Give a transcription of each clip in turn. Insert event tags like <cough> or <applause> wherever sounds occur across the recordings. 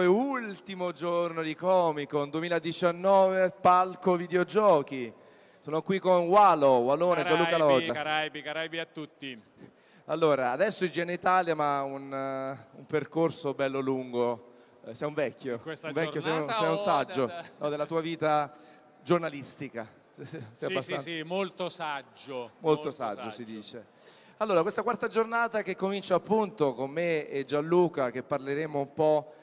ultimo giorno di Comic Con 2019, palco videogiochi. Sono qui con Walo, Walone, Gianluca Caraibi, Loggia. Caraibi, Caraibi a tutti. Allora, adesso Igiene Italia, ma un, eh, un percorso bello lungo. Eh, sei un vecchio, un vecchio, sei un, sei un saggio da- no, della tua vita giornalistica. <laughs> Sei Sì, sì, abbastanza- sì, molto saggio. Molto saggio, si dice. Allora, questa quarta giornata che comincia appunto con me e Gianluca che parleremo un po'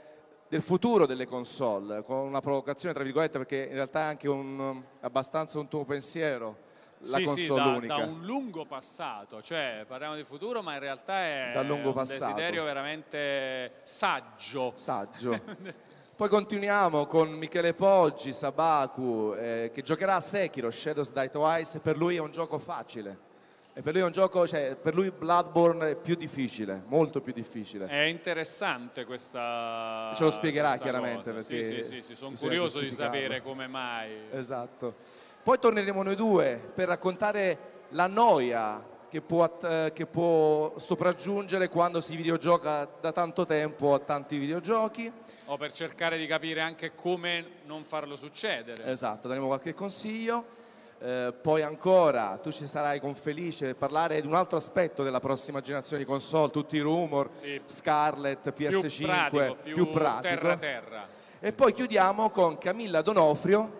del futuro delle console, con una provocazione tra virgolette perché in realtà è anche un, abbastanza un tuo pensiero, la sì, console sì, da, unica. da un lungo passato, cioè parliamo di futuro, ma in realtà è un passato. desiderio veramente saggio. Saggio. <laughs> Poi continuiamo con Michele Poggi, Sabaku, eh, che giocherà a Sekiro, Shadows Die Twice, per lui è un gioco facile. E per lui è un gioco, cioè, per lui Bloodborne è più difficile, molto più difficile. È interessante questa. Ce lo spiegherà chiaramente, cosa. perché Sì, sì, sì, sì, sono curioso di sapere come mai. Esatto. Poi torneremo noi due per raccontare la noia che può, eh, che può sopraggiungere quando si videogioca da tanto tempo a tanti videogiochi. O per cercare di capire anche come non farlo succedere. Esatto, daremo qualche consiglio. Eh, poi ancora tu ci sarai con Felice per parlare di un altro aspetto della prossima generazione di console, tutti i rumor, Sì. Scarlett, più PS5, pratico, più, pratico. terra terra. E poi chiudiamo con Camilla Donofrio,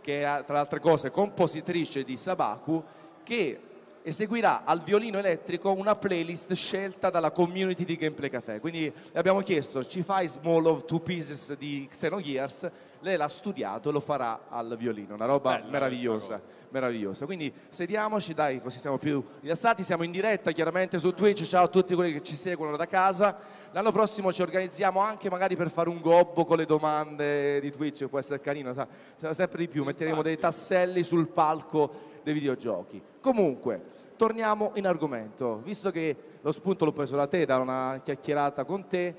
che è tra le altre cose compositrice di Sabaku, che eseguirà al violino elettrico una playlist scelta dalla community di Gameplay Café. Quindi le abbiamo chiesto, ci fai Small of Two Pieces di Xenogears? Lei l'ha studiato e lo farà al violino, una roba Bella meravigliosa, meravigliosa. Quindi sediamoci, dai, così siamo più rilassati. Siamo in diretta chiaramente su Twitch. Ciao a tutti quelli che ci seguono da casa. L'anno prossimo ci organizziamo anche magari per fare un gobbo con le domande di Twitch, può essere carino, sa- sa- sempre di più. Metteremo dei tasselli sul palco dei videogiochi. Comunque, torniamo in argomento. Visto che lo spunto l'ho preso da te, da una chiacchierata con te,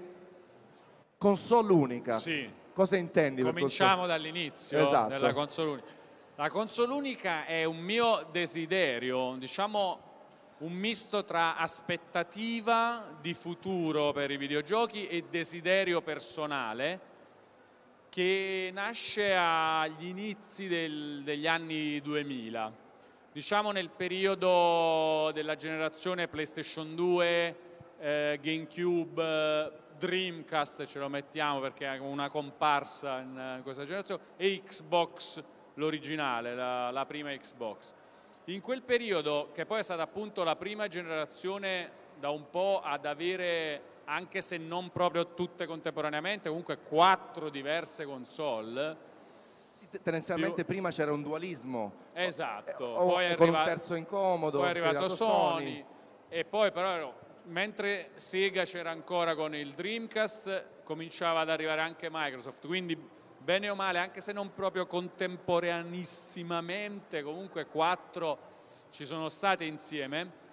console unica. Sì. Cosa intendi? per Cominciamo dall'inizio Esatto. della console unica. La console unica è un mio desiderio, diciamo un misto tra aspettativa di futuro per i videogiochi e desiderio personale che nasce agli inizi del- degli anni 2000. Diciamo nel periodo della generazione PlayStation 2, eh, GameCube, Dreamcast ce lo mettiamo perché è una comparsa in, questa generazione, e Xbox, l'originale, la, la prima Xbox. In quel periodo, che poi è stata appunto la prima generazione da un po' ad avere, anche se non proprio tutte contemporaneamente, comunque quattro diverse console, Tendenzialmente prima c'era un dualismo. esatto, O- poi è con un terzo incomodo. poi è arrivato arrivato Sony, e poi però mentre Sega c'era ancora con il Dreamcast cominciava ad arrivare anche Microsoft. Quindi bene o male anche se non proprio contemporaneissimamente comunque quattro ci sono state insieme.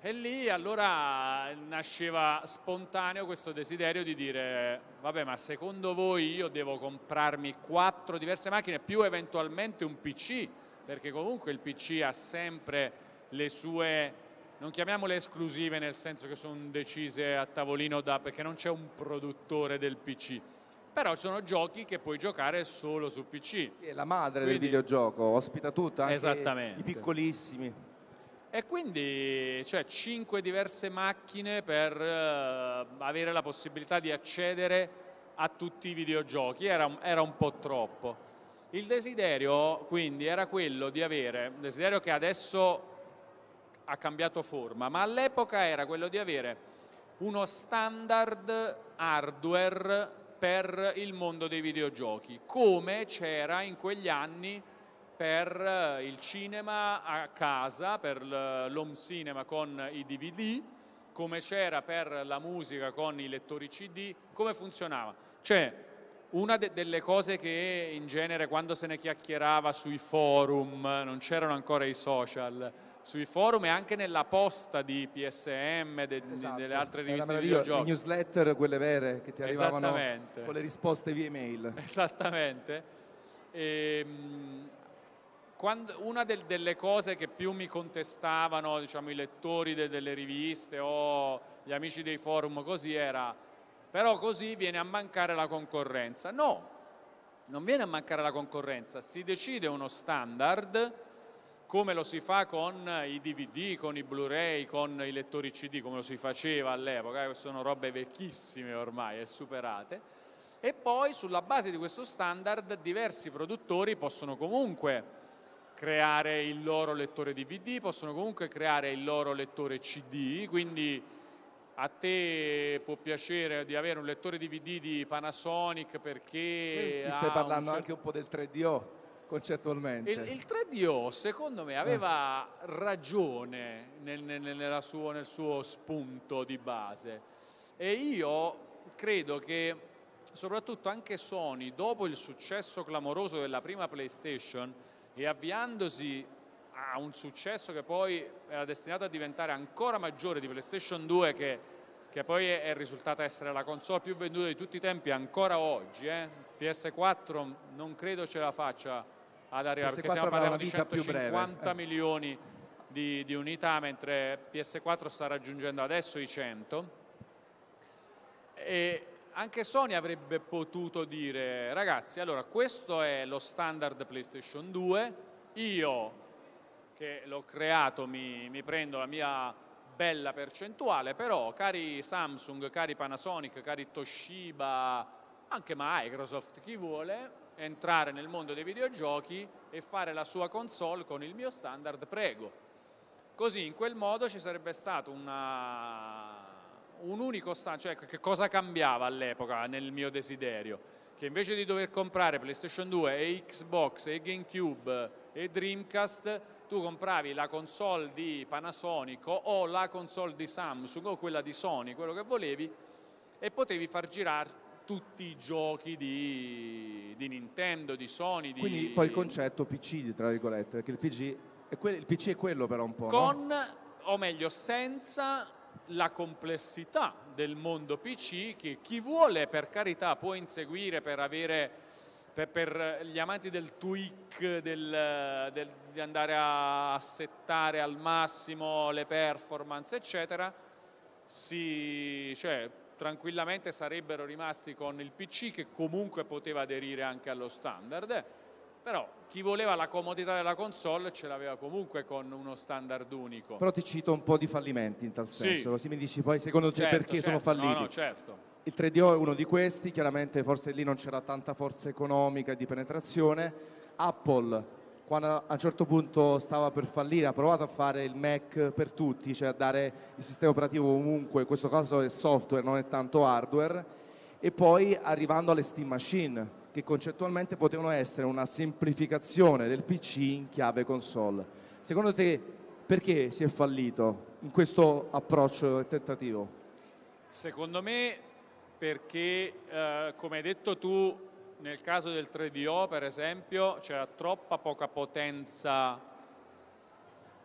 E lì allora nasceva spontaneo questo desiderio di dire vabbè ma secondo voi io devo comprarmi quattro diverse macchine più eventualmente un PC perché comunque il PC ha sempre le sue non chiamiamole esclusive nel senso che sono decise a tavolino da perché non c'è un produttore del PC però sono giochi che puoi giocare solo su PC Sì, è la madre Quindi- del videogioco, ospita tutto, anche i piccolissimi. E quindi cioè cinque diverse macchine per eh, avere la possibilità di accedere a tutti i videogiochi, era era un po' troppo. Il desiderio quindi era quello di avere, un desiderio che adesso ha cambiato forma, ma all'epoca era quello di avere uno standard hardware per il mondo dei videogiochi, come c'era in quegli anni per eh, il cinema a casa, per l'home cinema con i DVD, come c'era per la musica con i lettori CD, come funzionava? Cioè, una de- delle cose che in genere quando se ne chiacchierava sui forum, non c'erano ancora i social, sui forum e anche nella posta di PSM, de- Esatto. delle altre riviste di meraviglioso. Le videogiochi. newsletter, quelle vere, che ti arrivavano con le risposte via email. <laughs> Esattamente. Ehm, quando- una del- delle cose che più mi contestavano diciamo, i lettori de- delle riviste o gli amici dei forum così era però così viene a mancare la concorrenza. No, non viene a mancare la concorrenza, si decide uno standard come lo si fa con i DVD, con i Blu-ray, con i lettori CD, come lo si faceva all'epoca, eh, sono robe vecchissime ormai e superate, e poi sulla base di questo standard diversi produttori possono comunque creare il loro lettore DVD, possono comunque creare il loro lettore CD, quindi a te può piacere di avere un lettore DVD di Panasonic perché... Mi stai parlando certo... anche un po' del 3DO concettualmente. Il, il 3DO secondo me aveva eh. ragione nel, nel, suo, nel suo spunto di base e io credo che soprattutto anche Sony dopo il successo clamoroso della prima PlayStation e avviandosi ha un successo che poi era destinato a diventare ancora maggiore di PlayStation 2 che, che poi è, è, risultata essere la console più venduta di tutti i tempi ancora oggi. Eh. PS4 non credo ce la faccia ad arrivare PS4 perché stiamo parlando di 150 eh. milioni di, di unità mentre PS4 sta raggiungendo adesso i 100 e anche Sony avrebbe potuto dire ragazzi allora questo è lo standard PlayStation 2 io che l'ho creato mi, mi prendo la mia bella percentuale, però cari Samsung, cari Panasonic, cari Toshiba, anche Microsoft, chi vuole entrare nel mondo dei videogiochi e fare la sua console con il mio standard, prego. Così in quel modo ci sarebbe stato una, un unico standard, cioè che cosa cambiava all'epoca nel mio desiderio? Che invece di dover comprare PlayStation 2 e Xbox e GameCube e Dreamcast tu compravi la console di Panasonic o la console di Samsung o quella di Sony, quello che volevi, e potevi far girare tutti i giochi di, di Nintendo, di Sony. Di... Quindi poi il concetto PC, tra virgolette, perché il PC è, que- il PC è quello però un po'. Con, no? o meglio, senza la complessità del mondo PC che chi vuole per carità può inseguire per avere per, per, gli amanti del tweak, del, del, di andare a settare al massimo le performance, eccetera, si, cioè, tranquillamente sarebbero rimasti con il PC che comunque poteva aderire anche allo standard. Però chi voleva la comodità della console ce l'aveva comunque con uno standard unico. Però ti cito un po' di fallimenti in tal senso, sì. così mi dici poi secondo te certo, perché certo. sono falliti. No, no, certo. Il 3DO è uno di questi, chiaramente forse lì non c'era tanta forza economica e di penetrazione. Apple, quando a un certo punto stava per fallire, ha provato a fare il Mac per tutti, cioè a dare il sistema operativo ovunque, in questo caso è software, non è tanto hardware, e poi arrivando alle Steam Machine, che concettualmente potevano essere una semplificazione del PC in chiave console. Secondo te perché si è fallito in questo approccio e tentativo? Secondo me perché eh, come hai detto tu nel caso del 3DO per esempio c'era troppa poca potenza.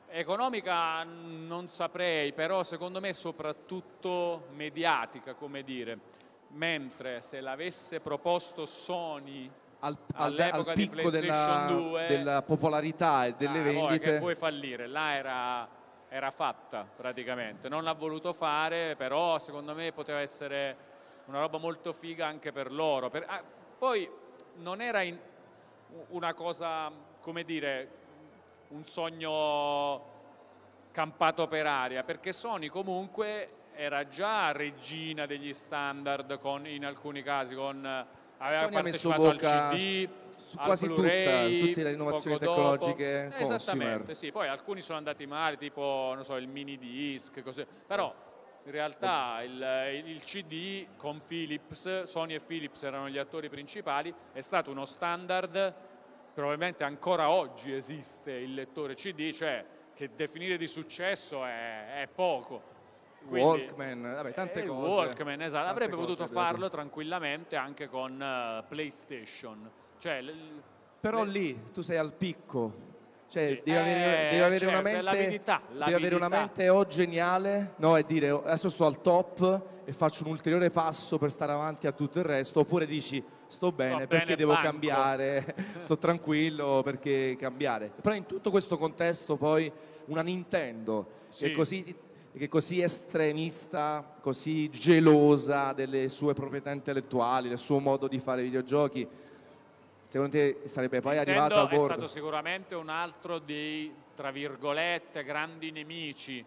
Economica non saprei però secondo me soprattutto mediatica come dire. Mentre se l'avesse proposto Sony al, all'epoca al picco della, 2, della, popolarità e delle ah, vendite che puoi fallire là era, era fatta praticamente. Non l'ha voluto fare però secondo me poteva essere una roba molto figa anche per loro. Per, ah, poi non era una cosa, come dire, un sogno campato per aria, perché Sony comunque era già regina degli standard con, in alcuni casi, con, aveva Sony partecipato al CD, su quasi tutta, tutte le innovazioni tecnologiche dopo. Esattamente, sì. Poi alcuni sono andati male, tipo so, il mini disc, così. però in realtà il, il, CD con Philips, Sony e Philips erano gli attori principali, è stato uno standard, probabilmente ancora oggi esiste il lettore CD, cioè che definire di successo è, è poco. Quindi, Walkman, vabbè, tante cose. Walkman, esatto, tante avrebbe potuto farlo dopo. tranquillamente anche con uh, PlayStation. Cioè, Però le... lì tu sei al picco, cioè, sì. devi, avere, eh, devi, avere certo, una mente, devi avere una mente o geniale no, e dire oh, adesso sto al top e faccio un ulteriore passo per stare avanti a tutto il resto, oppure dici sto bene sto perché bene devo banco. cambiare, <laughs> sto tranquillo perché cambiare. Però in tutto questo contesto poi una Nintendo sì. che così e che è così estremista, così gelosa delle sue proprietà intellettuali, del suo modo di fare videogiochi, secondo te sarebbe poi Nintendo arrivato a è bordo? stato sicuramente un altro dei, tra virgolette, grandi nemici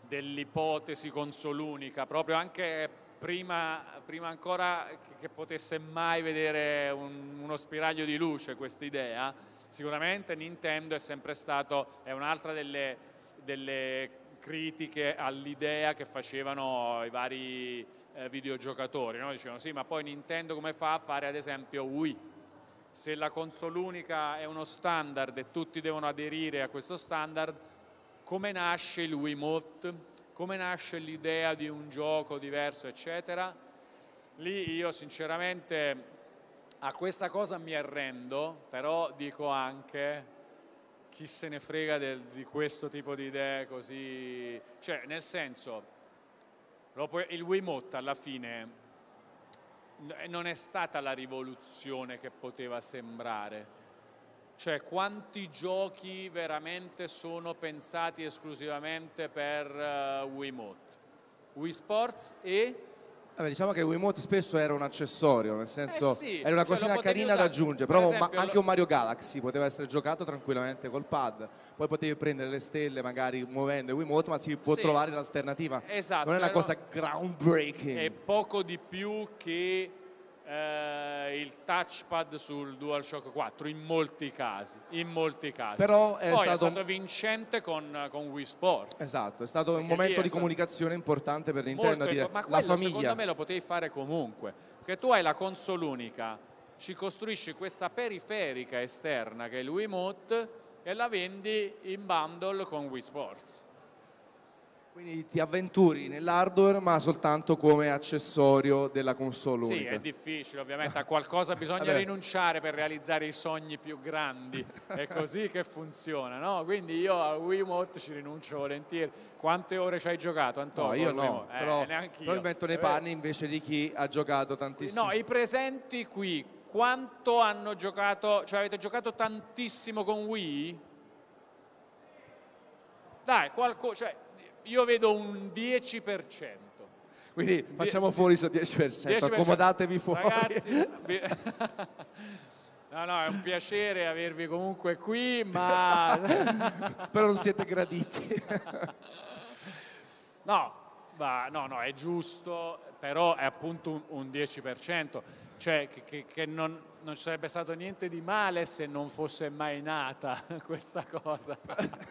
dell'ipotesi consolunica, proprio anche prima, prima ancora che, che potesse mai vedere un- uno spiraglio di luce questa idea. Sicuramente Nintendo è sempre stato, è un'altra delle, delle critiche all'idea che facevano i vari eh, videogiocatori, no? dicevano sì ma poi Nintendo come fa a fare ad esempio Wii? Se la console unica è uno standard e tutti devono aderire a questo standard, come nasce il Wiimote? Come nasce l'idea di un gioco diverso, eccetera? Lì io sinceramente a questa cosa mi arrendo, però dico anche chi se ne frega del- di questo tipo di idee così, cioè nel senso il Wiimote alla fine non è stata la rivoluzione che poteva sembrare. Cioè, quanti giochi veramente sono pensati esclusivamente per eh, Wiimote? Wii Sports e Vabbè, diciamo che Wiimote spesso era un accessorio, nel senso Eh sì, era una cioè lo cosina potevi carina da usare. aggiungere, Per però ma- esempio, anche lo- un Mario Galaxy poteva essere giocato tranquillamente col pad, poi potevi prendere le stelle magari muovendo il Wiimote, ma si può Sì. trovare l'alternativa. Esatto, non è una cosa groundbreaking. è poco di più che eh, il touchpad sul DualShock 4 in molti casi, in molti casi. Però è Poi stato- è stato vincente con, con Wii Sports. Esatto, è stato un Perché lì momento di comunicazione importante per Nintendo, Molto dire ma la famiglia. secondo me lo potevi fare comunque, perché tu hai la console unica, ci costruisci questa periferica esterna che è il Wiimote e la vendi in bundle con Wii Sports. Quindi ti avventuri nell'hardware ma soltanto come accessorio della console Sì, unica. è difficile, ovviamente a qualcosa <laughs> bisogna Vabbè. rinunciare per realizzare i sogni più grandi. È <laughs> così che funziona, no? Quindi io a Wiimote ci rinuncio volentieri. Quante ore ci hai giocato, Antonio? No, io al no? Eh, però, però mi metto nei vero. panni invece di chi ha giocato tantissimo. No, i presenti qui, quanto hanno giocato? Cioè avete giocato tantissimo con Wii? Dai, qualco, cioè, io vedo un 10%. Quindi facciamo fuori questo 10%, 10%. accomodatevi fuori. Ragazzi, <laughs> no, no, è un piacere avervi comunque qui, ma <laughs> però non siete graditi. <laughs> no, ma- no, no, è giusto, però è appunto un, un 10%, cioè che, che- che non, non ci sarebbe stato niente di male se non fosse mai nata <laughs> questa cosa.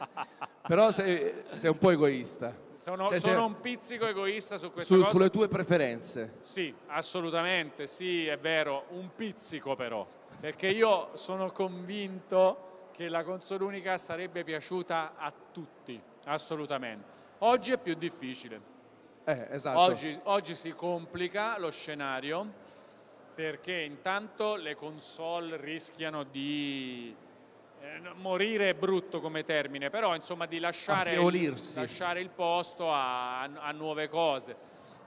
<laughs> però sei, sei un po' egoista. Sono, Cioè, sono un pizzico egoista su questa su- cosa. sulle tue preferenze. Sì, assolutamente, sì, è vero, un pizzico però, perché io sono convinto che la console unica sarebbe piaciuta a tutti, assolutamente. Oggi è più difficile. Eh, esatto. Oggi, oggi si complica lo scenario perché intanto le console rischiano di eh, morire è brutto come termine, però insomma di lasciare, Affievolirsi. lasciare il posto a, a nuove cose.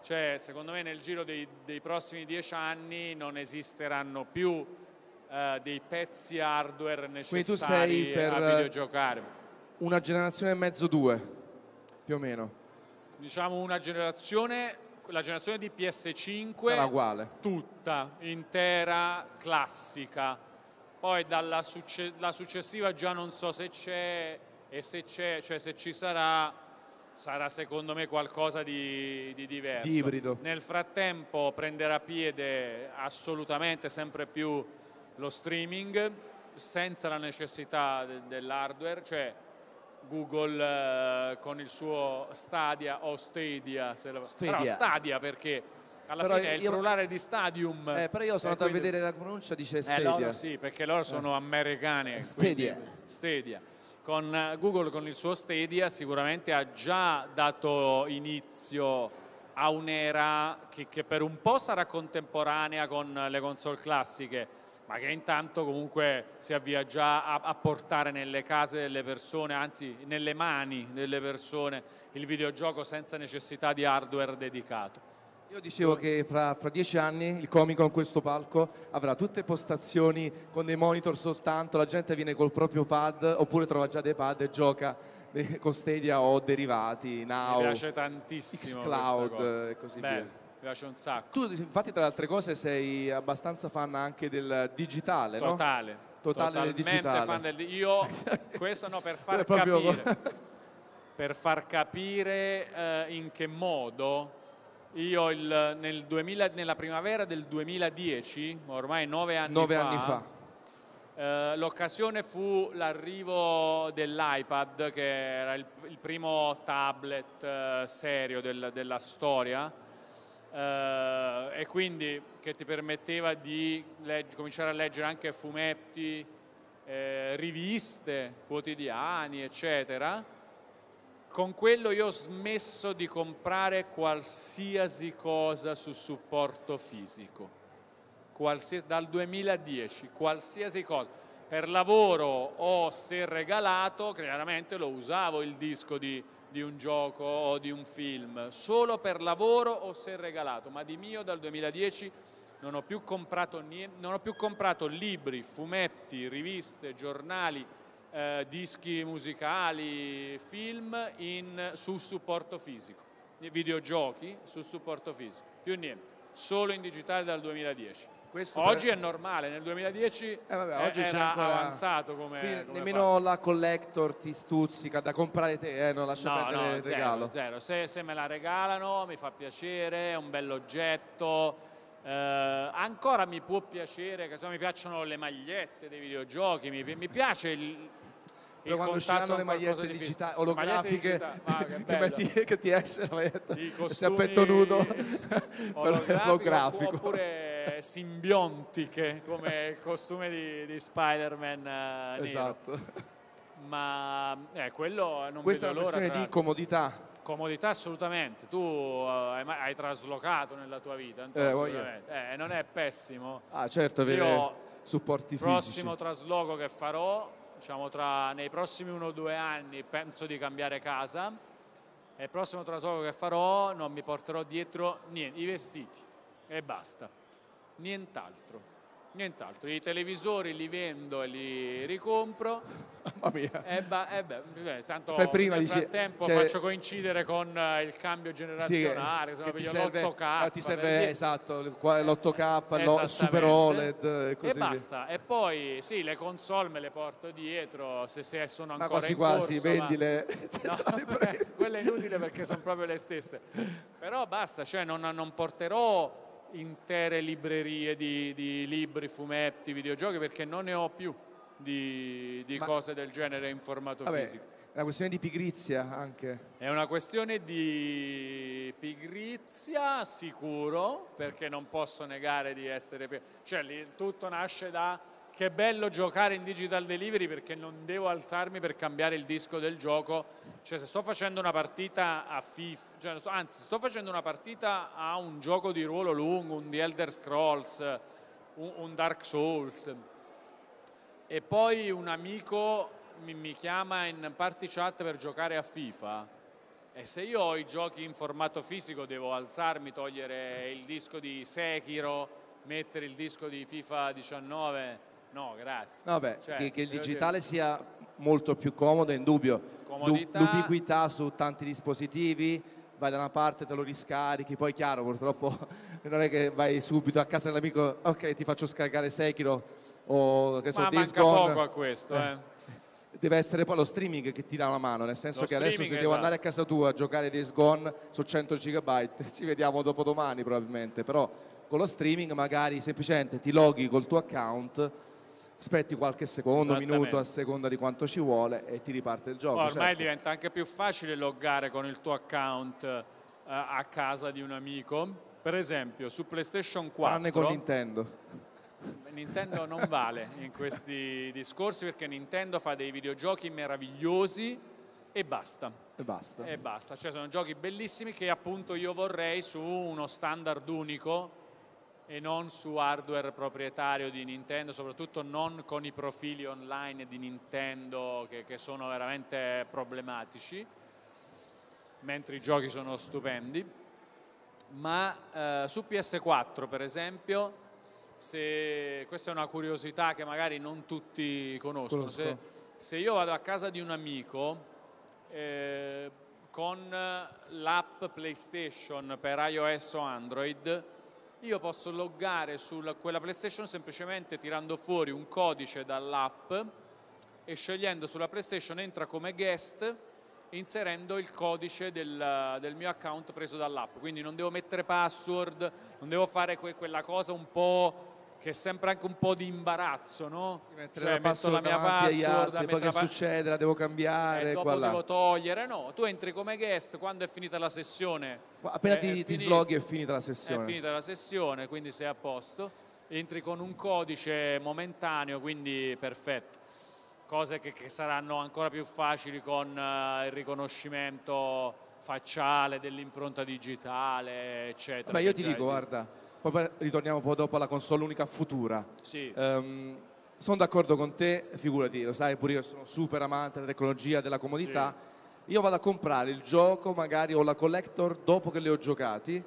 Cioè, secondo me nel giro dei, dei prossimi dieci anni non esisteranno più eh, dei pezzi hardware tu necessari sei per- a videogiocare. Una generazione e mezzo, due, più o meno. Diciamo una generazione, la generazione di PS5 Sarà uguale. tutta, intera, classica. Poi dalla succe- la successiva già non so se c'è e se c'è, cioè se ci sarà, sarà secondo me qualcosa di, di diverso. Di ibrido. Nel frattempo prenderà piede assolutamente sempre più lo streaming senza la necessità de- dell'hardware, cioè Google eh, con il suo Stadia o Stadia, se lo- Stadia. però Stadia perché alla Però fine è il io- plurale di Stadium. Eh, però io sono andato a quindi- vedere la pronuncia, dice eh, Stadia. loro sì, perché loro sono americani. Stadia. Stadia. Con eh, Google, con il suo Stadia, sicuramente ha già dato inizio a un'era che, che per un po' sarà contemporanea con le console classiche, ma che intanto comunque si avvia già a, a portare nelle case delle persone, anzi nelle mani delle persone, il videogioco senza necessità di hardware dedicato. Io dicevo che fra, fra dieci anni il comico in questo palco avrà tutte postazioni con dei monitor soltanto, la gente viene col proprio pad oppure trova già dei pad e gioca con Stadia o derivati, Now, Mi piace tantissimo Xcloud e così Bello, via. Mi piace un sacco. Tu infatti tra le altre cose sei abbastanza fan anche del digitale, no? Totale. Totale del Totalmente digitale. fan del Io, <laughs> questo no, per far proprio- capire, <laughs> per far capire eh, in che modo io il- nel 2000 nella primavera del 2010, ormai nove anni Nove fa, anni fa. eh, l'occasione fu l'arrivo dell'iPad, che era il, il primo tablet eh, serio del- della storia, e quindi che ti permetteva di legg- cominciare a leggere anche fumetti, eh, riviste, quotidiani, eccetera. Con quello io ho smesso di comprare qualsiasi cosa su supporto fisico qualsiasi- dal 2010, qualsiasi cosa. Per lavoro o se regalato, chiaramente lo usavo il disco di, di un gioco o di un film, solo per lavoro o se regalato, ma di mio dal 2010 non ho più comprato, niente, non ho più comprato libri, fumetti, riviste, giornali, eh, dischi musicali, film in- su supporto fisico, videogiochi su supporto fisico, più niente, solo in digitale dal 2010. Questo Oggi per- è normale, nel 2010 Eh, vabbè, è- oggi c'è era ancora- avanzato come, Quindi come nemmeno la collector ti stuzzica da comprare te, eh, non lascia No, perdere no, il zero, regalo. zero. Se, se me la regalano mi fa piacere, è un bell'oggetto. Eh, ancora mi può piacere, che insomma, mi piacciono le magliette dei videogiochi, mi, mi piace il, Però quando usciranno le magliette di digitali, fisico. Magliette olografiche, digitali, ah, che <laughs> che, bello. metti, che ti esce la maglietta, sei a petto nudo, <laughs> <laughs> olografico, olografico. Simbiontiche come il costume di, di Spider-Man eh. Esatto. Ma eh, quello non Questa è una questione tra di comodità. Comodità assolutamente, tu eh, hai, hai traslocato nella tua vita, Eh. Eh, non è pessimo. Ah, certo, avere Io supporti prossimo fisici. trasloco che farò, diciamo tra, nei prossimi uno o due anni penso di cambiare casa e il prossimo trasloco che farò non mi porterò dietro niente, i vestiti e basta, nient'altro. Nient'altro, i televisori li vendo e li ricompro <laughs> Mamma mia. e, ba- e beh, beh, tanto Fai prima, nel frattempo cioè- faccio coincidere con eh, il cambio Sì, generazionale, che ti serve, l'8K eh, ti serve esatto, il qua- l'8K, lo- il Super. OLED e e così via. basta. E poi sì, le console me le porto dietro se, se sono Ma ancora quasi in quasi, corso, ma- vendile. <laughs> <laughs> No, eh, quella è inutile perché sono proprio le stesse. Però basta, cioè non, non porterò intere librerie di, di libri, fumetti, videogiochi perché non ne ho più di, di Ma- cose del genere in formato Vabbè, fisico. è una questione di pigrizia anche. È una questione di pigrizia, sicuro, perché non posso negare di essere... Cioè, lì tutto nasce da che bello giocare in digital delivery perché non devo alzarmi per cambiare il disco del gioco. Cioè, se sto facendo una partita a FIFA, cioè, anzi, sto facendo una partita a un gioco di ruolo lungo, un The Elder Scrolls, un, un Dark Souls, e poi un amico mi, mi chiama in party chat per giocare a FIFA e se io ho i giochi in formato fisico devo alzarmi, togliere il disco di Sekiro, mettere il disco di FIFA 19, no grazie. Vabbè, Cioè, che, che il digitale sia molto più comodo è indubbio. Comodità. L'ubiquità su tanti dispositivi, vai da una parte, te lo riscarichi, poi chiaro, purtroppo <laughs> non è che vai subito a casa dell'amico, ok ti faccio scaricare Sekiro o che so, Ma manca Gone. poco a questo, Eh. eh. Deve essere poi lo streaming che ti dà una mano, nel senso Lo che adesso se devo esatto. andare a casa tua a giocare Days Gone su 100 GB, ci vediamo dopo domani probabilmente, però con lo streaming magari semplicemente ti loghi col tuo account, aspetti qualche secondo, minuto a seconda di quanto ci vuole e ti riparte il gioco. Ormai certo. diventa anche più facile loggare con il tuo account eh, a casa di un amico. Per esempio, su PlayStation 4 Tranne con Nintendo. Nintendo non <laughs> vale in questi discorsi perché Nintendo fa dei videogiochi meravigliosi e basta. E basta. E basta. Cioè sono giochi bellissimi che appunto io vorrei su uno standard unico e non su hardware proprietario di Nintendo, soprattutto non con i profili online di Nintendo che, che sono veramente problematici, mentre i giochi sono stupendi. Ma eh, su PS4 per esempio, se questa è una curiosità che magari non tutti conoscono, Conosco. se, se io vado a casa di un amico eh, con l'app PlayStation per iOS o Android io posso loggare su quella PlayStation semplicemente tirando fuori un codice dall'app e scegliendo sulla PlayStation entra come guest inserendo il codice del, del, mio account preso dall'app. Quindi non devo mettere password non devo fare que quella cosa un po' che è sempre anche un po' di imbarazzo, no? Sì, mettere cioè, la metto la mia password, altri, poi che succede, la devo cambiare, eh, dopo devo togliere, no, tu entri come guest quando è finita la sessione. Appena è, ti, è ti sloghi è finita la sessione. È finita la sessione, quindi sei a posto. Entri con un codice momentaneo, quindi perfetto. Cose che, che saranno ancora più facili con uh, il riconoscimento facciale dell'impronta digitale, eccetera. Beh, io ti dico, guarda, poi ritorniamo poi dopo alla console unica futura. Sì. Um, sono d'accordo con te, figurati, lo sai pure io sono super amante della tecnologia, della comodità. Sì. Io vado a comprare il gioco magari o la collector dopo che li ho giocati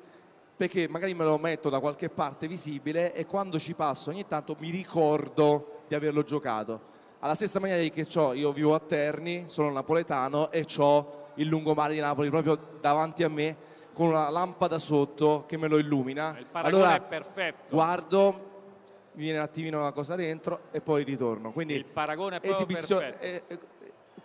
perché magari me lo metto da qualche parte visibile e quando ci passo ogni tanto mi ricordo di averlo giocato. Alla stessa maniera che ho, io vivo a Terni, sono napoletano e ho il lungomare di Napoli proprio davanti a me con una lampada sotto che me lo illumina. Il paragone allora, è perfetto. Guardo, mi viene un attimino una cosa dentro e poi ritorno. Quindi il paragone è proprio perfetto. Eh, eh,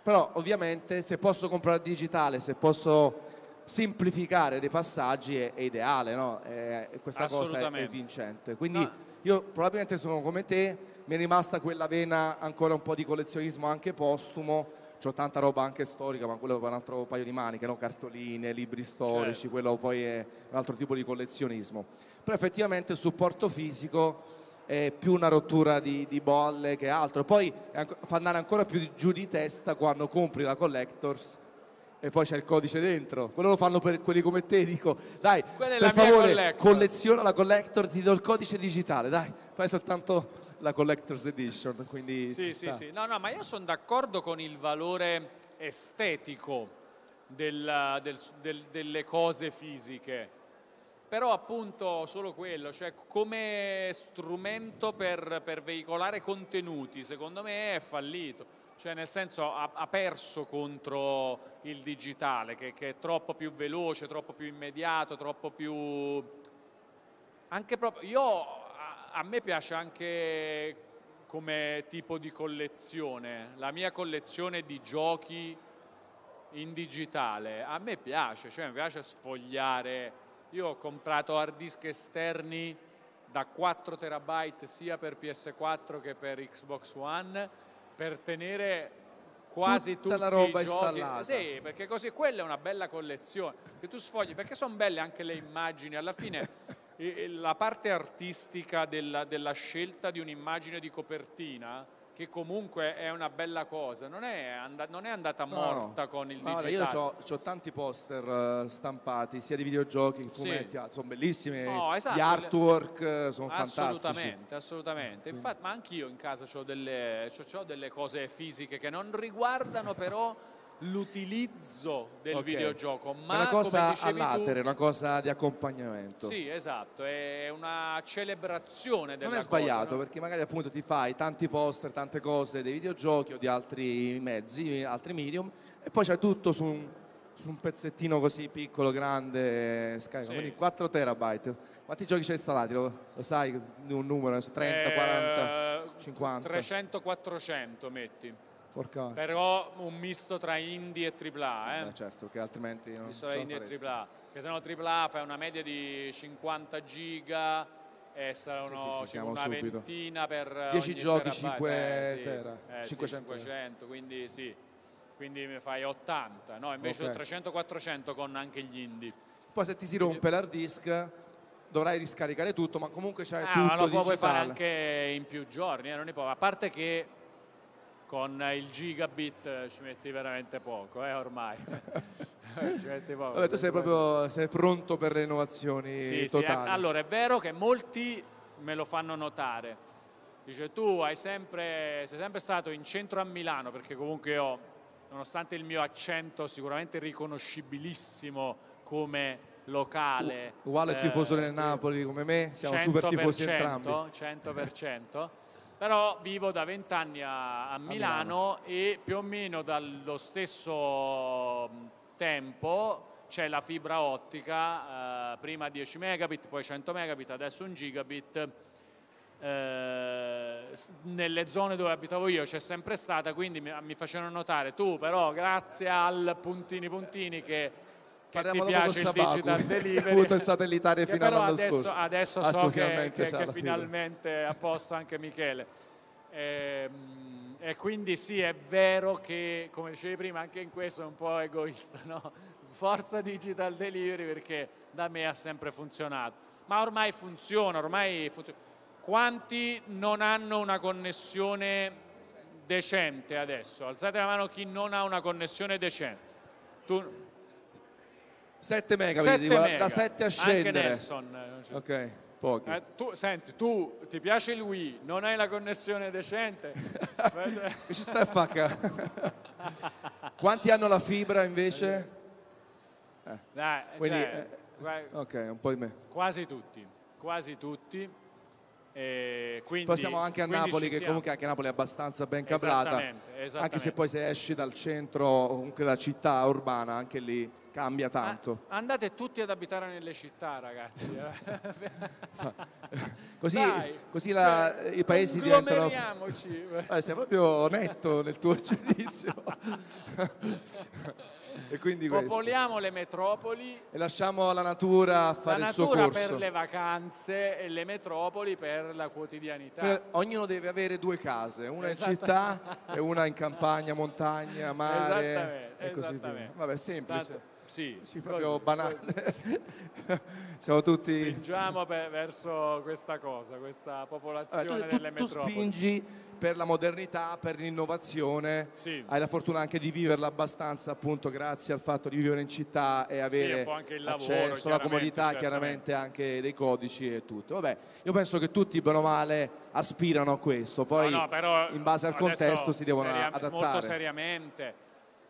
però ovviamente se posso comprare digitale, se posso semplificare dei passaggi è, è ideale, no? è, questa cosa è, è, vincente. Quindi no. io probabilmente sono come te, mi è rimasta quella vena ancora un po' di collezionismo anche postumo c'ho tanta roba anche storica, ma quello è un altro paio di maniche, no? cartoline, libri storici, certo. quello poi è un altro tipo di collezionismo. Però effettivamente il supporto fisico è più una rottura di, di bolle che altro. Poi fa andare ancora più giù di testa quando compri la Collectors e poi c'è il codice dentro. Quello lo fanno per quelli come te, dico, dai, Quella per favore, colleziona la Collector, ti do il codice digitale, dai, fai soltanto la Collector's Edition, quindi sì, sì, sì. No, no, ma io sono d'accordo con il valore estetico del, del, del, delle cose fisiche, però appunto solo quello, cioè come strumento per, per veicolare contenuti, secondo me è fallito. Cioè nel senso ha, ha perso contro il digitale che, che è troppo più veloce, troppo più immediato, troppo più... Anche proprio... Io a me piace anche come tipo di collezione, la mia collezione di giochi in digitale, a me piace, cioè mi piace sfogliare, io ho comprato hard disk esterni da 4 terabyte sia per PS4 che per Xbox One per tenere quasi Tutta tutti la roba i giochi. installata. Sì, perché così quella è una bella collezione che tu sfogli, perché sono belle anche le immagini, alla fine la parte artistica della, della scelta di un'immagine di copertina che comunque è una bella cosa, non è, and- non è andata morta no, con il no, digitale. Io ho tanti poster uh, stampati, sia di videogiochi che fumetti, sì. ah, sono bellissimi, no, esatto, gli artwork le... sono fantastici. Assolutamente, assolutamente. Infatti, ma anch'io in casa ho delle, delle cose fisiche che non riguardano però l'utilizzo del okay. videogioco, ma una cosa all'atere, una cosa di accompagnamento. Sì, esatto, è una celebrazione della Non è sbagliato cosa, no? perché magari appunto ti fai tanti poster, tante cose dei videogiochi o di altri mezzi, altri medium e poi c'è tutto su un, su un pezzettino così piccolo, grande, scarico, sì. quindi 4 terabyte. Quanti giochi c'hai installati? Lo, lo sai un numero? 30, eh, 40, 50? 300, 400 metti. Porca. Però un misto tra indie e AAA, eh? eh certo, che altrimenti non misto tra indie e AAA, che se no AAA fai una media di 50 giga e saranno sì, sì, sì, una subito. ventina per 10 giochi, 5 eh, tera, eh, 500. 500, quindi sì. Quindi mi fai 80, no? Invece okay. 300-400 con anche gli indie. Poi se ti si rompe l'hard disk dovrai riscaricare tutto, ma comunque c'è ah, tutto ma lo digitale. puoi fare anche in più giorni, eh, non A parte che con il gigabit eh, ci metti veramente poco, eh, ormai. <laughs> ci metti poco. Vabbè, tu sei proprio sei pronto per le innovazioni sì, totali. Sì, allora è vero che molti me lo fanno notare. Dice tu hai sempre, sei sempre stato in centro a Milano perché comunque io, nonostante il mio accento sicuramente riconoscibilissimo come locale. Uguale il tifoso eh, del Napoli come me, siamo super tifosi entrambi. 100%. Però vivo da vent'anni a, a Milano, e più o meno dallo stesso tempo c'è la fibra ottica, eh, prima 10 megabit, poi 100 megabit, adesso 1 gigabit. Eh, nelle zone dove abitavo io c'è sempre stata, quindi mi, mi facevano notare tu però grazie al puntini puntini che, che ti Parliamo dopo piace il digital <laughs> Ha delivery avuto il satellitare che fino all'anno adesso, scorso. adesso Adesso so che, finalmente che- che fibra. finalmente è a posto anche Michele. Ehm, E, quindi sì, è vero che, come dicevi prima, anche in questo è un po' egoista, no? Forza digital delivery perché da me ha sempre funzionato. Ma ormai funziona, ormai funziona. Quanti non hanno una connessione decente adesso? Alzate la mano chi non ha una connessione decente. Tu, 7 megabit, 7 dico, mega. da 7 a Anche scendere. Nelson. eh, Ok, pochi. eh, tu, senti, tu ti piace il Wii, non hai la connessione decente? <laughs> Che ci stai a facca? <laughs> Quanti hanno la fibra invece? Dai, Quindi, cioè, eh, Ok, un po' di me. quasi tutti, quasi tutti. E quindi, Poi siamo anche a Napoli, che comunque anche Napoli è abbastanza ben cablata. Esattamente, Anche se esattamente. poi se esci dal centro, comunque la città urbana, anche lì cambia Ah, tanto. andate tutti ad abitare nelle città, ragazzi. eh. <laughs> Così, così la- cioè, i paesi diventano... <laughs> Eh, sei proprio netto nel tuo <laughs> giudizio. e quindi questo. Popoliamo le metropoli E lasciamo alla natura fare la il suo natura corso. per le vacanze e le metropoli per la quotidianità. Eh, Ognuno deve avere due case, una in città e una in campagna, montagna, mare Esattamente, e così via. esattamente. Vabbè, semplice. Tanto- sì, Sì, proprio banale. <laughs> Siamo tutti... Spingiamo per- verso questa cosa, questa popolazione tu, tu- delle tu metropoli. spingi per la modernità, per l'innovazione, Sì. hai la fortuna anche di viverla abbastanza appunto grazie al fatto di vivere in città e avere il lavoro, accesso alla comodità, chiaramente anche dei codici e tutto. Vabbè, io penso che tutti bene o male aspirano a questo, poi No, no, in base al contesto si devono seria- adattare. Molto seriamente,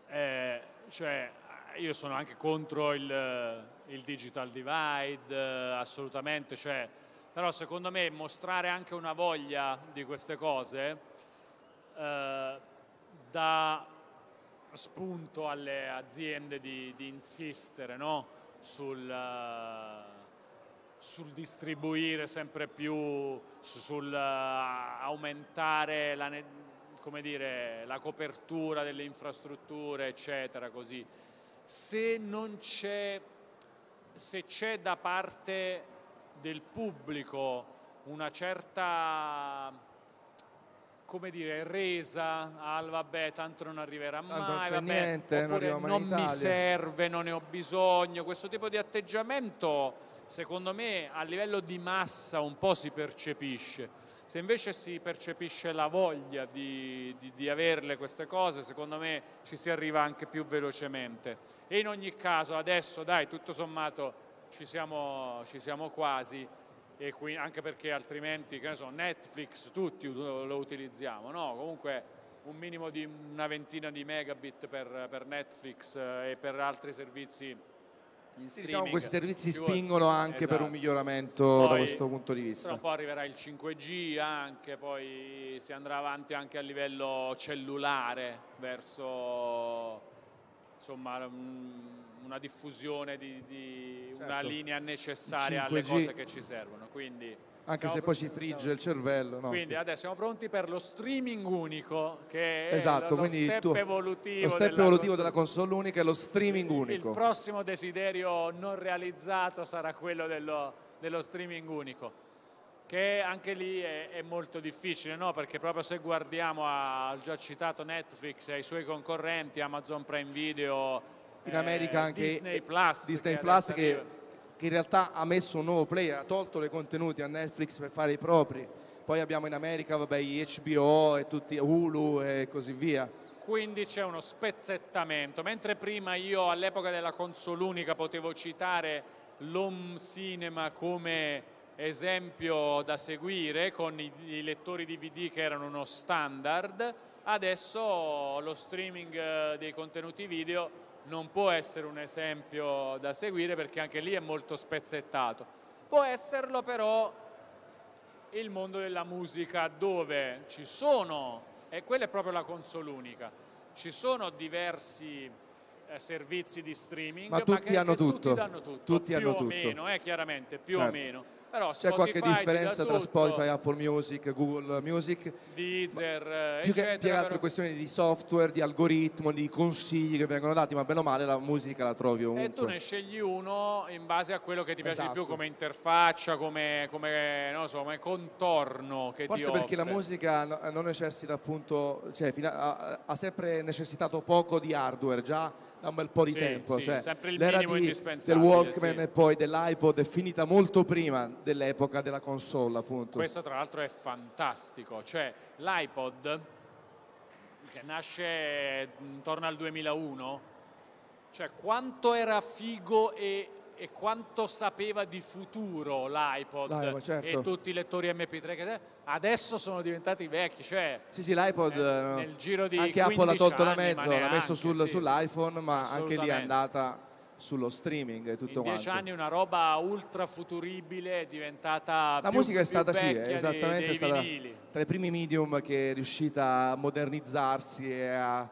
eh, cioè, io sono anche contro il, il digital divide, eh, assolutamente, cioè, però secondo me mostrare anche una voglia di queste cose eh, dà spunto alle aziende di, di insistere no? sul, eh, sul distribuire sempre più, su- sul eh, aumentare la, ne- come dire, la copertura delle infrastrutture, eccetera, così. Se non c'è, se c'è da parte del pubblico una certa come dire, resa al vabbè, tanto non arriverà mai, Tanto non c'è vabbè, niente, non arriva non mi serve, non ne ho bisogno. Questo tipo di atteggiamento, secondo me, a livello di massa un po' si percepisce. Se invece si percepisce la voglia di, di- di averle queste cose, secondo me ci si arriva anche più velocemente. E in ogni caso, adesso, dai, tutto sommato ci siamo, ci siamo quasi qui, anche perché altrimenti, che ne so, Netflix tutti lo, utilizziamo, no? Comunque un minimo di una ventina di megabit per, per Netflix eh, e per altri servizi Sì, diciamo questi servizi spingono anche per un Esatto. miglioramento da Poi, questo punto di Tra vista. un po' arriverà il 5G anche, poi si andrà avanti anche a livello cellulare verso insomma un- una diffusione di, di una Certo. linea necessaria alle 5G. cose che ci servono. Quindi Anche se poi ci frigge il cervello. no, quindi adesso siamo pronti per lo streaming unico che è Esatto, lo quindi il step tuo- evolutivo, lo step della evolutivo console. della console unica è lo streaming Il unico. prossimo desiderio non realizzato sarà quello dello, dello streaming unico, che anche lì è, è molto difficile, no? perché proprio se guardiamo al già citato Netflix e ai suoi concorrenti, Amazon Prime Video, In eh, America anche Disney Plus, Disney che Plus che. Che in realtà ha messo un nuovo player, ha tolto i contenuti a Netflix per fare i propri. Poi abbiamo in America vabbè, gli HBO e tutti Hulu e così via. Quindi c'è uno spezzettamento, mentre prima io all'epoca della console unica potevo citare l'home cinema come esempio da seguire con i, i lettori DVD che erano uno standard, adesso lo streaming eh, dei contenuti video non può essere un esempio da seguire perché anche lì è molto spezzettato. Può esserlo però il mondo della musica dove ci sono, e quella è proprio la console unica, ci sono diversi eh, servizi di streaming, Ma tutti che, hanno che tutto. tutti danno tutto, Tutti più hanno o tutto. meno, eh, chiaramente, più Certo. o meno. Però C'è qualche Spotify differenza tra Spotify, Apple Music, Google Music? Deezer, eh, Più che, eccetera, più che altro però- questioni di software, di algoritmo, di consigli che vengono dati, ma bene o male la musica la trovi ovunque. E tu ne scegli uno in base a quello che ti piace di più Esatto. come interfaccia, come, come, so, come contorno che Forse ti perché la offre. musica no- non necessita appunto, cioè a- ha sempre necessitato poco di hardware, già da un bel po' di Sì, tempo. sì, cioè, sempre il l'era di- del Walkman sì. e poi dell'iPod è finita molto prima dell'epoca della console, appunto. Questo tra l'altro è fantastico, cioè l'iPod che nasce intorno al 2001, cioè quanto era figo e, e quanto sapeva di futuro l'iPod L'iPod, certo. e tutti i lettori MP3 che adesso sono diventati vecchi, cioè Sì, sì, l'iPod Eh, eh, nel giro di anche Apple l'ha 15 tolto da mezzo, ma l'ha messo neanche, sul- sì. sull'iPhone, ma anche lì è andata sullo streaming e tutto in dieci quanto. anni una roba ultra futuribile è diventata La più- musica è stata sì, è dei- esattamente dei stata vinili. tra i primi medium che è riuscita a modernizzarsi e a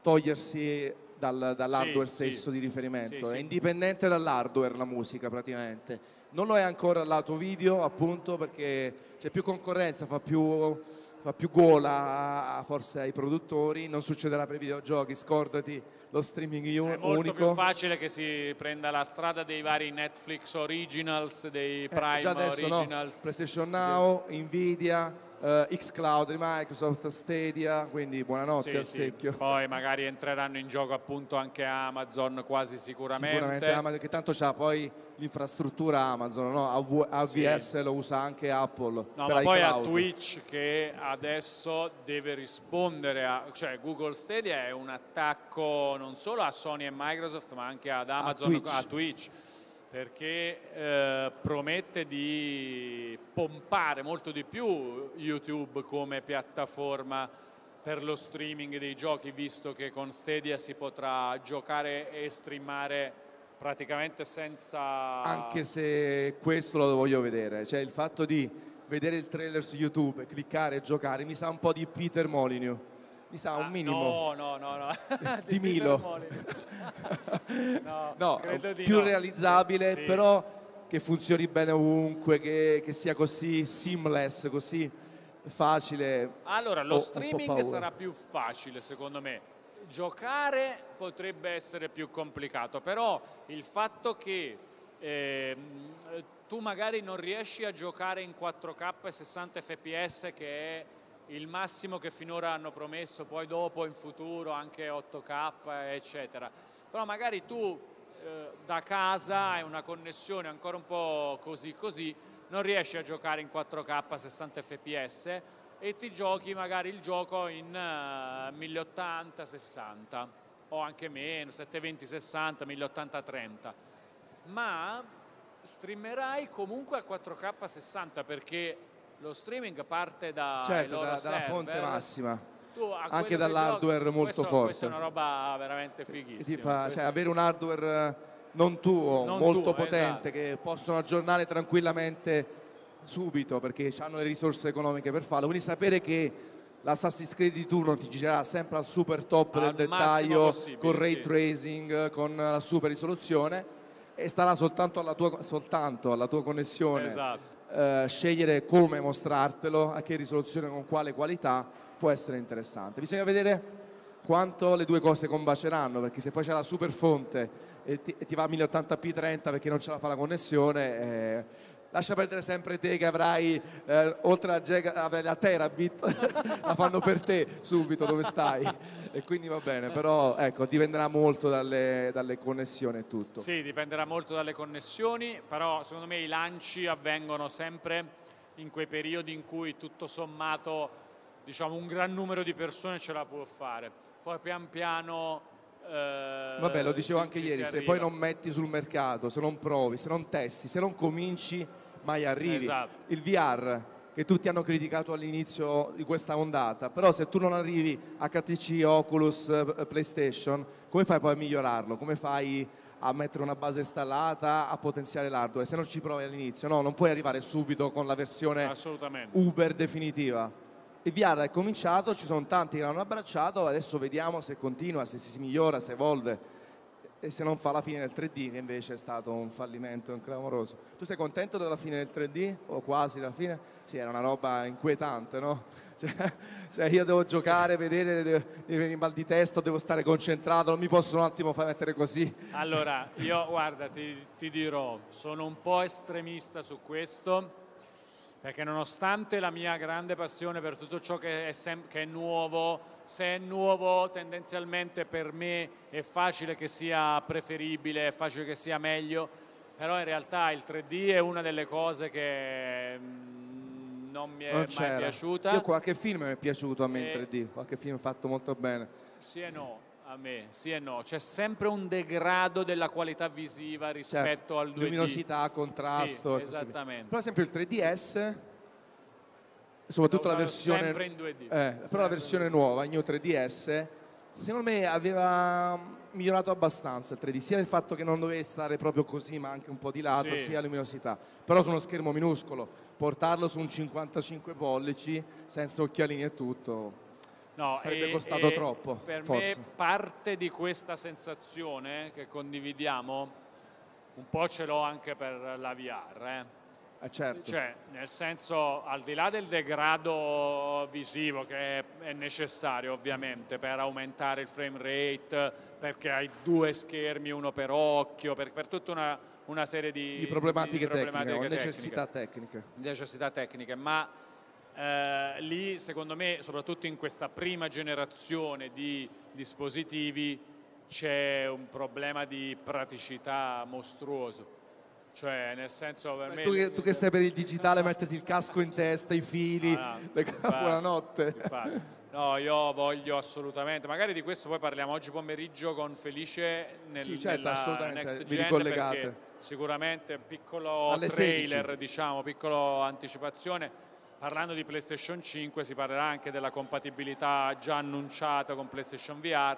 togliersi dal- dall'hardware Sì, stesso sì. di riferimento. È indipendente dall'hardware la musica praticamente. Non lo è ancora al lato video appunto perché c'è più concorrenza, fa più, fa più gola a- forse ai produttori. Non succederà per i videogiochi, scordati lo streaming È molto unico. più facile che si prenda la strada dei vari Netflix Originals, dei Eh, Prime già adesso no, Originals. PlayStation Now, Nvidia, eh, xCloud di Microsoft, Stadia, quindi buonanotte Sì, al sì. secchio. Poi magari entreranno in gioco appunto anche Amazon quasi sicuramente. Sicuramente Amazon, che tanto c'ha poi l'infrastruttura Amazon, no? AV- AVS lo usa anche Apple. No, ma poi a iCloud. Twitch che adesso deve rispondere a, cioè Google Stadia è un attacco non solo a Sony e Microsoft ma anche ad Amazon, Twitch. a Twitch, perché eh, promette di pompare molto di più YouTube come piattaforma per lo streaming dei giochi, visto che con Stadia si potrà giocare e streamare praticamente senza... Anche se questo lo voglio vedere, cioè il fatto di vedere il trailer su YouTube, cliccare e giocare, mi sa un po' di Peter Molyneux. Mi sa un Ah, minimo. No, no, no, no. <laughs> <laughs> Di Peter Milo. <laughs> No, No, credo di più no. realizzabile, Sì. però che funzioni bene ovunque, che, che sia così seamless, così facile. Allora, lo streaming sarà più facile secondo me. Giocare potrebbe essere più complicato, però il fatto che ehm, tu magari non riesci a giocare in 4K e 60 fps che è il massimo che finora hanno promesso, poi dopo in futuro anche 8K eccetera. Però magari tu eh, da casa hai una connessione ancora un po' così così, non riesci a giocare in 4K a 60 fps e ti giochi magari il gioco in eh, 1080-60 o anche meno, 720-60, 1080-30. Ma streamerai comunque a 4K 60 perché lo streaming parte da certo, da- dalla server. fonte massima. Tu anche dall'hardware giochi- molto questo- forte. Questa è una roba veramente fighissima. fa, Questo- cioè, avere un hardware eh, non tuo, Non molto tuo, potente, esatto. che possono aggiornare tranquillamente subito perché hanno le risorse economiche per farlo. Quindi sapere che l'Assassin's Creed di turno ti girerà sempre al super top Al del dettaglio, con ray sì. tracing, con la super risoluzione e starà soltanto alla tua, soltanto alla tua connessione Esatto. Eh, scegliere come mostrartelo, a che risoluzione, con quale qualità, può essere interessante. Bisogna vedere quanto le due cose combaceranno, perché se poi c'è la super fonte e ti, e ti va a 1080p 30 perché non ce la fa la connessione, eh, lascia perdere sempre te che avrai, eh, oltre alla, giga- avrai la terabit, <laughs> la fanno per te subito dove stai. E quindi va bene, però ecco, dipenderà molto dalle, dalle connessioni e tutto. Sì, dipenderà molto dalle connessioni, però secondo me i lanci avvengono sempre in quei periodi in cui tutto sommato diciamo un gran numero di persone ce la può fare. Poi pian piano eh, Vabbè, lo dicevo anche ieri, se poi non metti sul mercato, se non provi, se non testi, se non cominci, mai arrivi. Esatto. Il VR che tutti hanno criticato all'inizio di questa ondata, però se tu non arrivi HTC, Oculus, eh, PlayStation, come fai poi a migliorarlo? Come fai a mettere una base installata, a potenziare l'hardware? Se non ci provi all'inizio, no, non puoi arrivare subito con la versione Uber definitiva. Il VR è cominciato, ci sono tanti che l'hanno abbracciato, adesso vediamo se continua, se si migliora, se evolve e se non fa la fine del 3D che invece è stato un fallimento clamoroso. Tu sei contento della fine del 3D o quasi la fine? Sì, era una roba inquietante, no? <laughs> Cioè, cioè io devo giocare, vedere, devo, devo venire mal di testa, devo stare concentrato, non mi posso un attimo far mettere così. Allora, io guarda, ti, ti dirò, sono un po' estremista su questo perché nonostante la mia grande passione per tutto ciò che è, sem- che è, nuovo, se è nuovo tendenzialmente per me è facile che sia preferibile, è facile che sia meglio, però in realtà il 3D è una delle cose che mm, non mi è non mai piaciuta. Io qualche film mi è piaciuto a me in 3D, qualche film fatto molto bene. Sì e no a me, sì e no. C'è sempre un degrado della qualità visiva rispetto certo, al 2D. Luminosità, contrasto. Sì, esattamente. Per esempio il 3DS, soprattutto la versione... Sempre in 2D. Eh, però la versione nuova, il New 3DS, secondo me aveva migliorato abbastanza il 3D, sia il fatto che non dovevi stare proprio così ma anche un po' di lato, sì. sia luminosità. Però su uno schermo minuscolo, portarlo su un 55 pollici, senza occhialini e tutto No, sarebbe e, costato e troppo. Per forse. me parte di questa sensazione che condividiamo, un po' ce l'ho anche per la VR. Eh. Eh certo. Cioè, nel senso, al di là del degrado visivo che è necessario ovviamente per aumentare il frame rate, perché hai due schermi, uno per occhio, per, per tutta una, una, serie di, di problematiche, di problematiche tecniche, tecniche, necessità tecniche. Necessità tecniche, ma eh, lì secondo me, soprattutto in questa prima generazione di dispositivi, c'è un problema di praticità mostruoso. Cioè, nel senso per me... Tu che, tu che sei per il digitale, metterti il casco in testa, i fili, ah, no, le buonanotte. No, io voglio assolutamente, magari di questo poi parliamo oggi pomeriggio con Felice nel, sì, certo, nella Next Gen perché sicuramente piccolo Alle trailer, 16. diciamo, piccola anticipazione Parlando di PlayStation 5 si parlerà anche della compatibilità già annunciata con PlayStation VR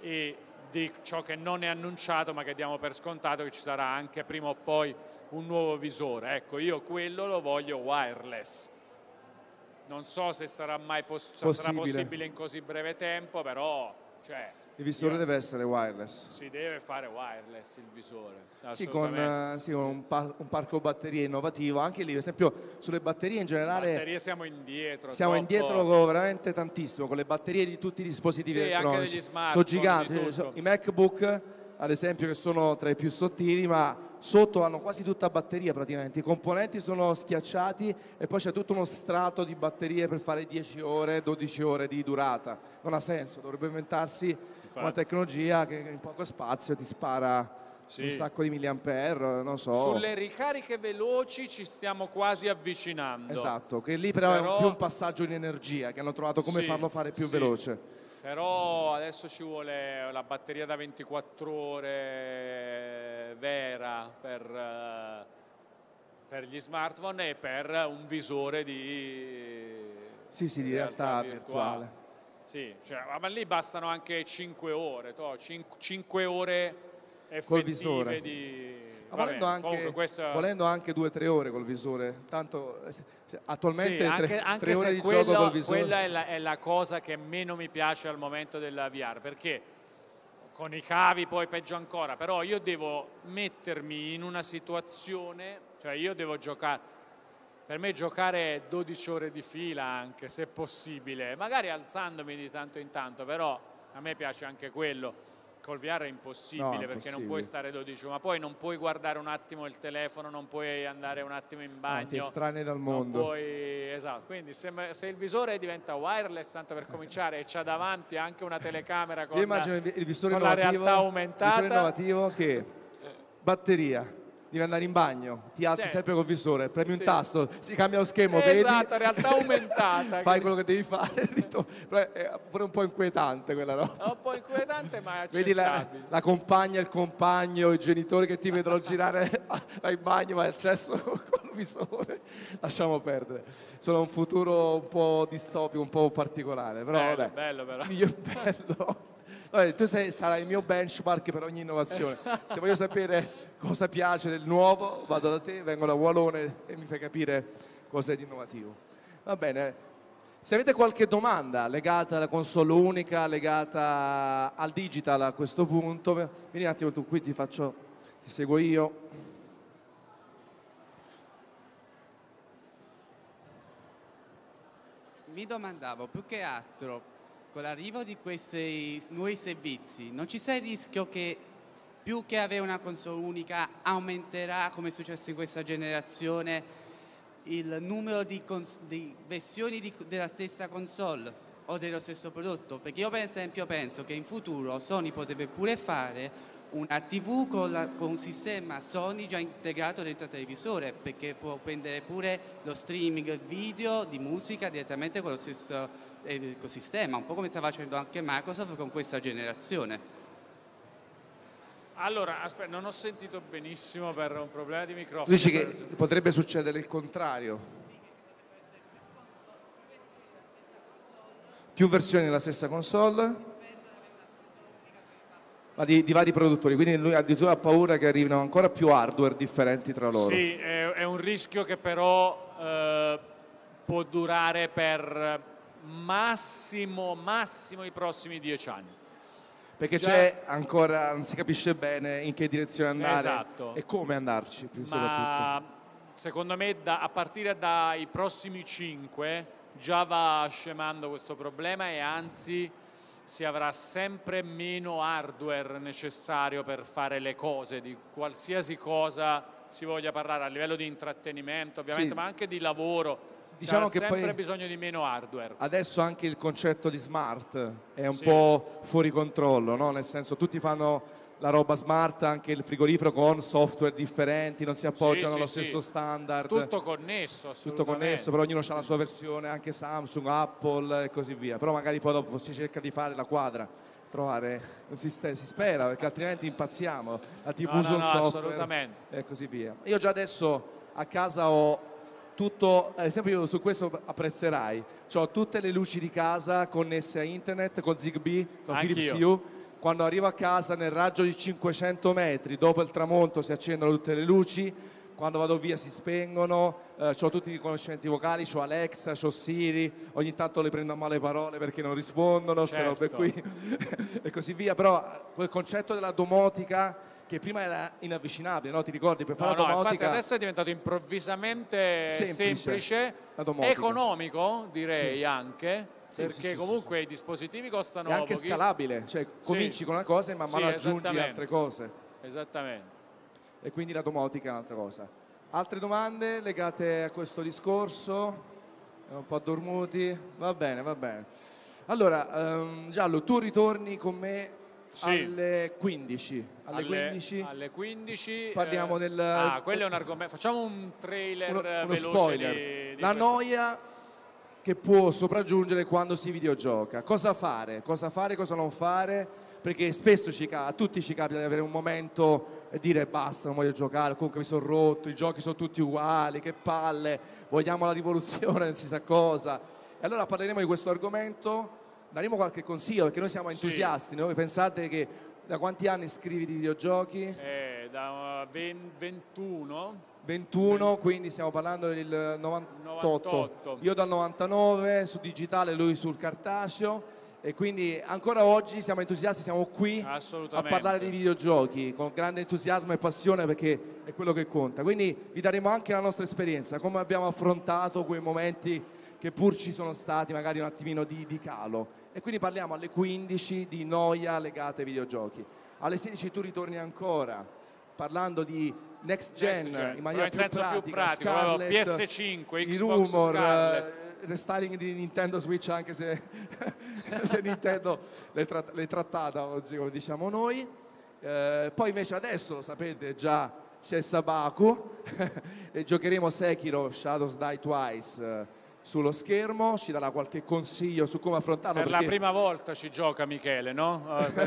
e di ciò che non è annunciato ma che diamo per scontato che ci sarà anche prima o poi un nuovo visore. Ecco, io quello lo voglio wireless. Non so se sarà mai poss- possibile. Sarà possibile in così breve tempo, però cioè, il visore Io, deve essere wireless. Si deve fare wireless il visore. Sì, con, uh, sì, con un, par- un, parco batterie innovativo. Anche lì, per esempio, sulle batterie in generale. batterie siamo indietro. Siamo troppo... indietro veramente tantissimo con le batterie di tutti i dispositivi sì, elettronici. Anche degli smartphone. Sono giganti. I MacBook, ad esempio, che sono tra i più sottili, ma sotto hanno quasi tutta batteria praticamente. I componenti sono schiacciati e poi c'è tutto uno strato di batterie per fare 10 ore, 12 ore di durata. Non ha senso, dovrebbe inventarsi una tecnologia che in poco spazio ti spara sì. un sacco di milliampere, non so. Sulle ricariche veloci ci stiamo quasi avvicinando. Esatto, che lì però, però... è più un passaggio in energia, che hanno trovato come sì, farlo fare più sì. veloce. Però adesso ci vuole la batteria da 24 ore vera per, eh, per gli smartphone e per un visore di, sì, sì, di realtà, realtà virtuale. virtuale. Sì, cioè, ma lì bastano anche 5 ore, to, 5, 5 ore effettive visore. di... Vabbè, volendo, anche, questa... volendo anche 2-3 ore col visore, tanto eh, attualmente sì, anche, 3, anche 3 ore di quello, gioco col visore. Quella è la, è la cosa che meno mi piace al momento della VR, perché con i cavi poi peggio ancora, però io devo mettermi in una situazione, cioè io devo giocare per me giocare 12 ore di fila anche se possibile, magari alzandomi di tanto in tanto, però a me piace anche quello. Col VR è impossibile no, perché impossibile. non puoi stare 12, ma poi non puoi guardare un attimo il telefono, non puoi andare un attimo in bagno. No, ti estranei dal mondo. Puoi... Esatto, quindi se, se, il visore diventa wireless, tanto per cominciare, e c'ha davanti anche una telecamera con, Io immagino il visore con la realtà aumentata. Il visore innovativo che batteria devi andare in bagno, ti alzi Sì. sempre col visore, premi un Sì. tasto, si cambia lo schermo, vedi? Esatto, realtà aumentata. <laughs> Fai quello che devi fare, <laughs> però è pure un po' inquietante quella roba. È un po' inquietante, ma è <laughs> Vedi la, accettabile. la compagna, il compagno, i genitori che ti vedono girare vai in bagno, vai al cesso con il visore. Lasciamo perdere. Sono un futuro un po' distopico, un po' particolare, però bello, vabbè. bello però. Io bello. Vabbè, tu sei, sarai il mio benchmark per ogni innovazione. Se voglio sapere cosa piace del nuovo, vado da te, vengo da Walone e mi fai capire cos'è di innovativo. Va bene. Se avete qualche domanda legata alla console unica, legata al digital a questo punto, vieni un attimo tu qui, ti faccio, ti seguo io. Mi domandavo più che altro, con l'arrivo di questi nuovi servizi, non ci sta il rischio che più che avere una console unica aumenterà, come è successo in questa generazione, il numero di, di versioni di- della stessa console o dello stesso prodotto? Perché io per esempio penso che in futuro Sony potrebbe pure fare una TV con, la- con un sistema Sony già integrato dentro al televisore, perché può prendere pure lo streaming video di musica direttamente con lo stesso eh, ecosistema, un po' come sta facendo anche Microsoft con questa generazione. Allora, aspetta, non ho sentito benissimo per un problema di microfono. dici che potrebbe succedere il contrario. Più versioni della stessa console, ma di, di vari produttori, quindi lui addirittura ha paura che arrivino ancora più hardware differenti tra loro. Sì, è, è un rischio che però eh, può durare per massimo, massimo i prossimi dieci anni. Perché Già- c'è ancora, non si capisce bene in che direzione andare Esatto. e come andarci, più soprattutto. Ma secondo me da- a partire dai prossimi 5 già va scemando questo problema e anzi si avrà sempre meno hardware necessario per fare le cose, di qualsiasi cosa si voglia parlare a livello di intrattenimento ovviamente, Sì. ma anche di lavoro. Diciamo C'è che sempre poi- bisogno di meno hardware. Adesso anche il concetto di smart è un Sì. po' fuori controllo, no? nel senso tutti fanno la roba smart, anche il frigorifero con software differenti, non si appoggiano sì, allo sì. stesso standard, Tutto connesso, tutto connesso, però ognuno ha la sua versione, anche Samsung, Apple e così via. Però magari poi dopo si cerca di fare la quadra, trovare un sistema, si spera perché altrimenti impazziamo, la TV No, no, sul no, software assolutamente. e così via. Io già adesso a casa ho tutto, ad esempio io su questo apprezzerai, ho tutte le luci di casa connesse a internet con Zigbee, con Anch'io. Philips Hue. Quando arrivo a casa nel raggio di 500 metri, dopo il tramonto si accendono tutte le luci, quando vado via si spengono, ho tutti i riconoscimenti vocali, ho Alexa, ho Siri, ogni tanto le prendo a male parole perché non rispondono, Certo. qui <laughs> e così via, però quel concetto della domotica che prima era inavvicinabile, no? ti ricordi? Per fare No, la no, domotica adesso è diventato improvvisamente Semplice, semplice, economico direi Sì. anche, Sì, perché sì, comunque i dispositivi costano è anche pochissimo. scalabile, cioè cominci con una cosa e man mano aggiungi altre cose Esattamente. e quindi la domotica è un'altra cosa. Altre domande legate a questo discorso? Siamo un po' dormuti? Va bene, va bene. Allora, ehm, Giallo, tu ritorni con me Sì. alle 15. Alle, 15 alle 15, parliamo eh, del- Ah, quello è un argomento. Facciamo un trailer uno, eh, uno veloce spoiler. di- di la questo. noia che può sopraggiungere quando si videogioca. Cosa fare? Cosa fare, cosa non fare? Perché spesso a tutti ci capita di avere un momento e dire basta, non voglio giocare, comunque mi sono rotto, i giochi sono tutti uguali, che palle, vogliamo la rivoluzione, non si sa cosa. E allora parleremo di questo argomento, daremo qualche consiglio perché noi siamo Sì. entusiasti, no? Voi pensate che da quanti anni scrivi di videogiochi? Eh, da uh, ven- 21 21, quindi stiamo parlando del 98. 98. Io dal 99 su digitale, lui sul cartaceo e quindi ancora oggi siamo entusiasti, siamo qui a parlare di videogiochi con grande entusiasmo e passione perché è quello che conta. Quindi vi daremo anche la nostra esperienza, come abbiamo affrontato quei momenti che pur ci sono stati magari un attimino di, di calo. E quindi parliamo alle 15 di noia legate ai videogiochi. Alle 16 tu ritorni ancora parlando di next gen, Next gen, in maniera più senso più pratica, pratico, Scarlett, PS5, i Xbox rumor, eh, restyling di Nintendo Switch anche se, <laughs> se Nintendo l'è, trat- l'è trattata oggi come diciamo noi. Eh, poi invece adesso lo sapete già c'è Sabaku <laughs> e giocheremo Sekiro Shadows Die Twice. eh, sullo schermo, ci darà qualche consiglio su come affrontarlo. Per perché... la prima volta ci gioca Michele, no? <laughs> Se-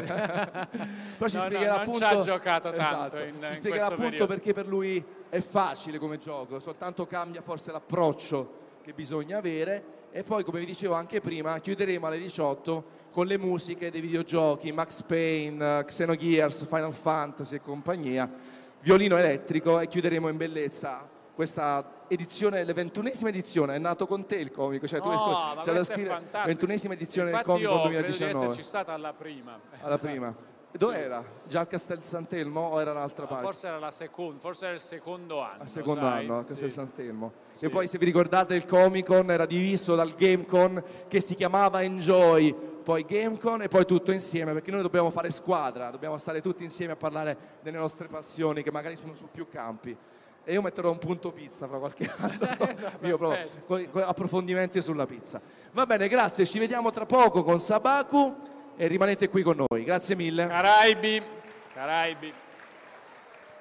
Poi ci No, no, spiegherà non appunto ci ha giocato tanto Esatto. in- ci spiegherà appunto periodo. perché per lui è facile come gioco, soltanto cambia forse l'approccio che bisogna avere e poi come vi dicevo anche prima chiuderemo alle 18 con le musiche dei videogiochi Max Payne, Xenogears, Final Fantasy e compagnia, violino elettrico e chiuderemo in bellezza questa edizione, la ventunesima edizione, è nato con te il comico, cioè tu ma c'è da scrivere ventunesima edizione del Infatti comico io credo di 2019 esserci stata alla prima. alla prima. Dov'era? Già a Castel Sant'Elmo o era un'altra parte? Forse era la seconda, forse era il secondo anno. Al secondo sai? anno a Castel Sì. Sant'Elmo. Sì. E poi se vi ricordate il Comic Con era diviso dal Gamecon che si chiamava Enjoy, poi Gamecon e poi tutto insieme perché noi dobbiamo fare squadra, dobbiamo stare tutti insieme a parlare delle nostre passioni che magari sono su più campi. E io metterò un punto pizza fra qualche <laughs> anno, Esatto, io proprio, approfondimenti sulla pizza. Va bene, grazie, ci vediamo tra poco con Sabaku e rimanete qui con noi. Grazie mille. Caraibi, Caraibi.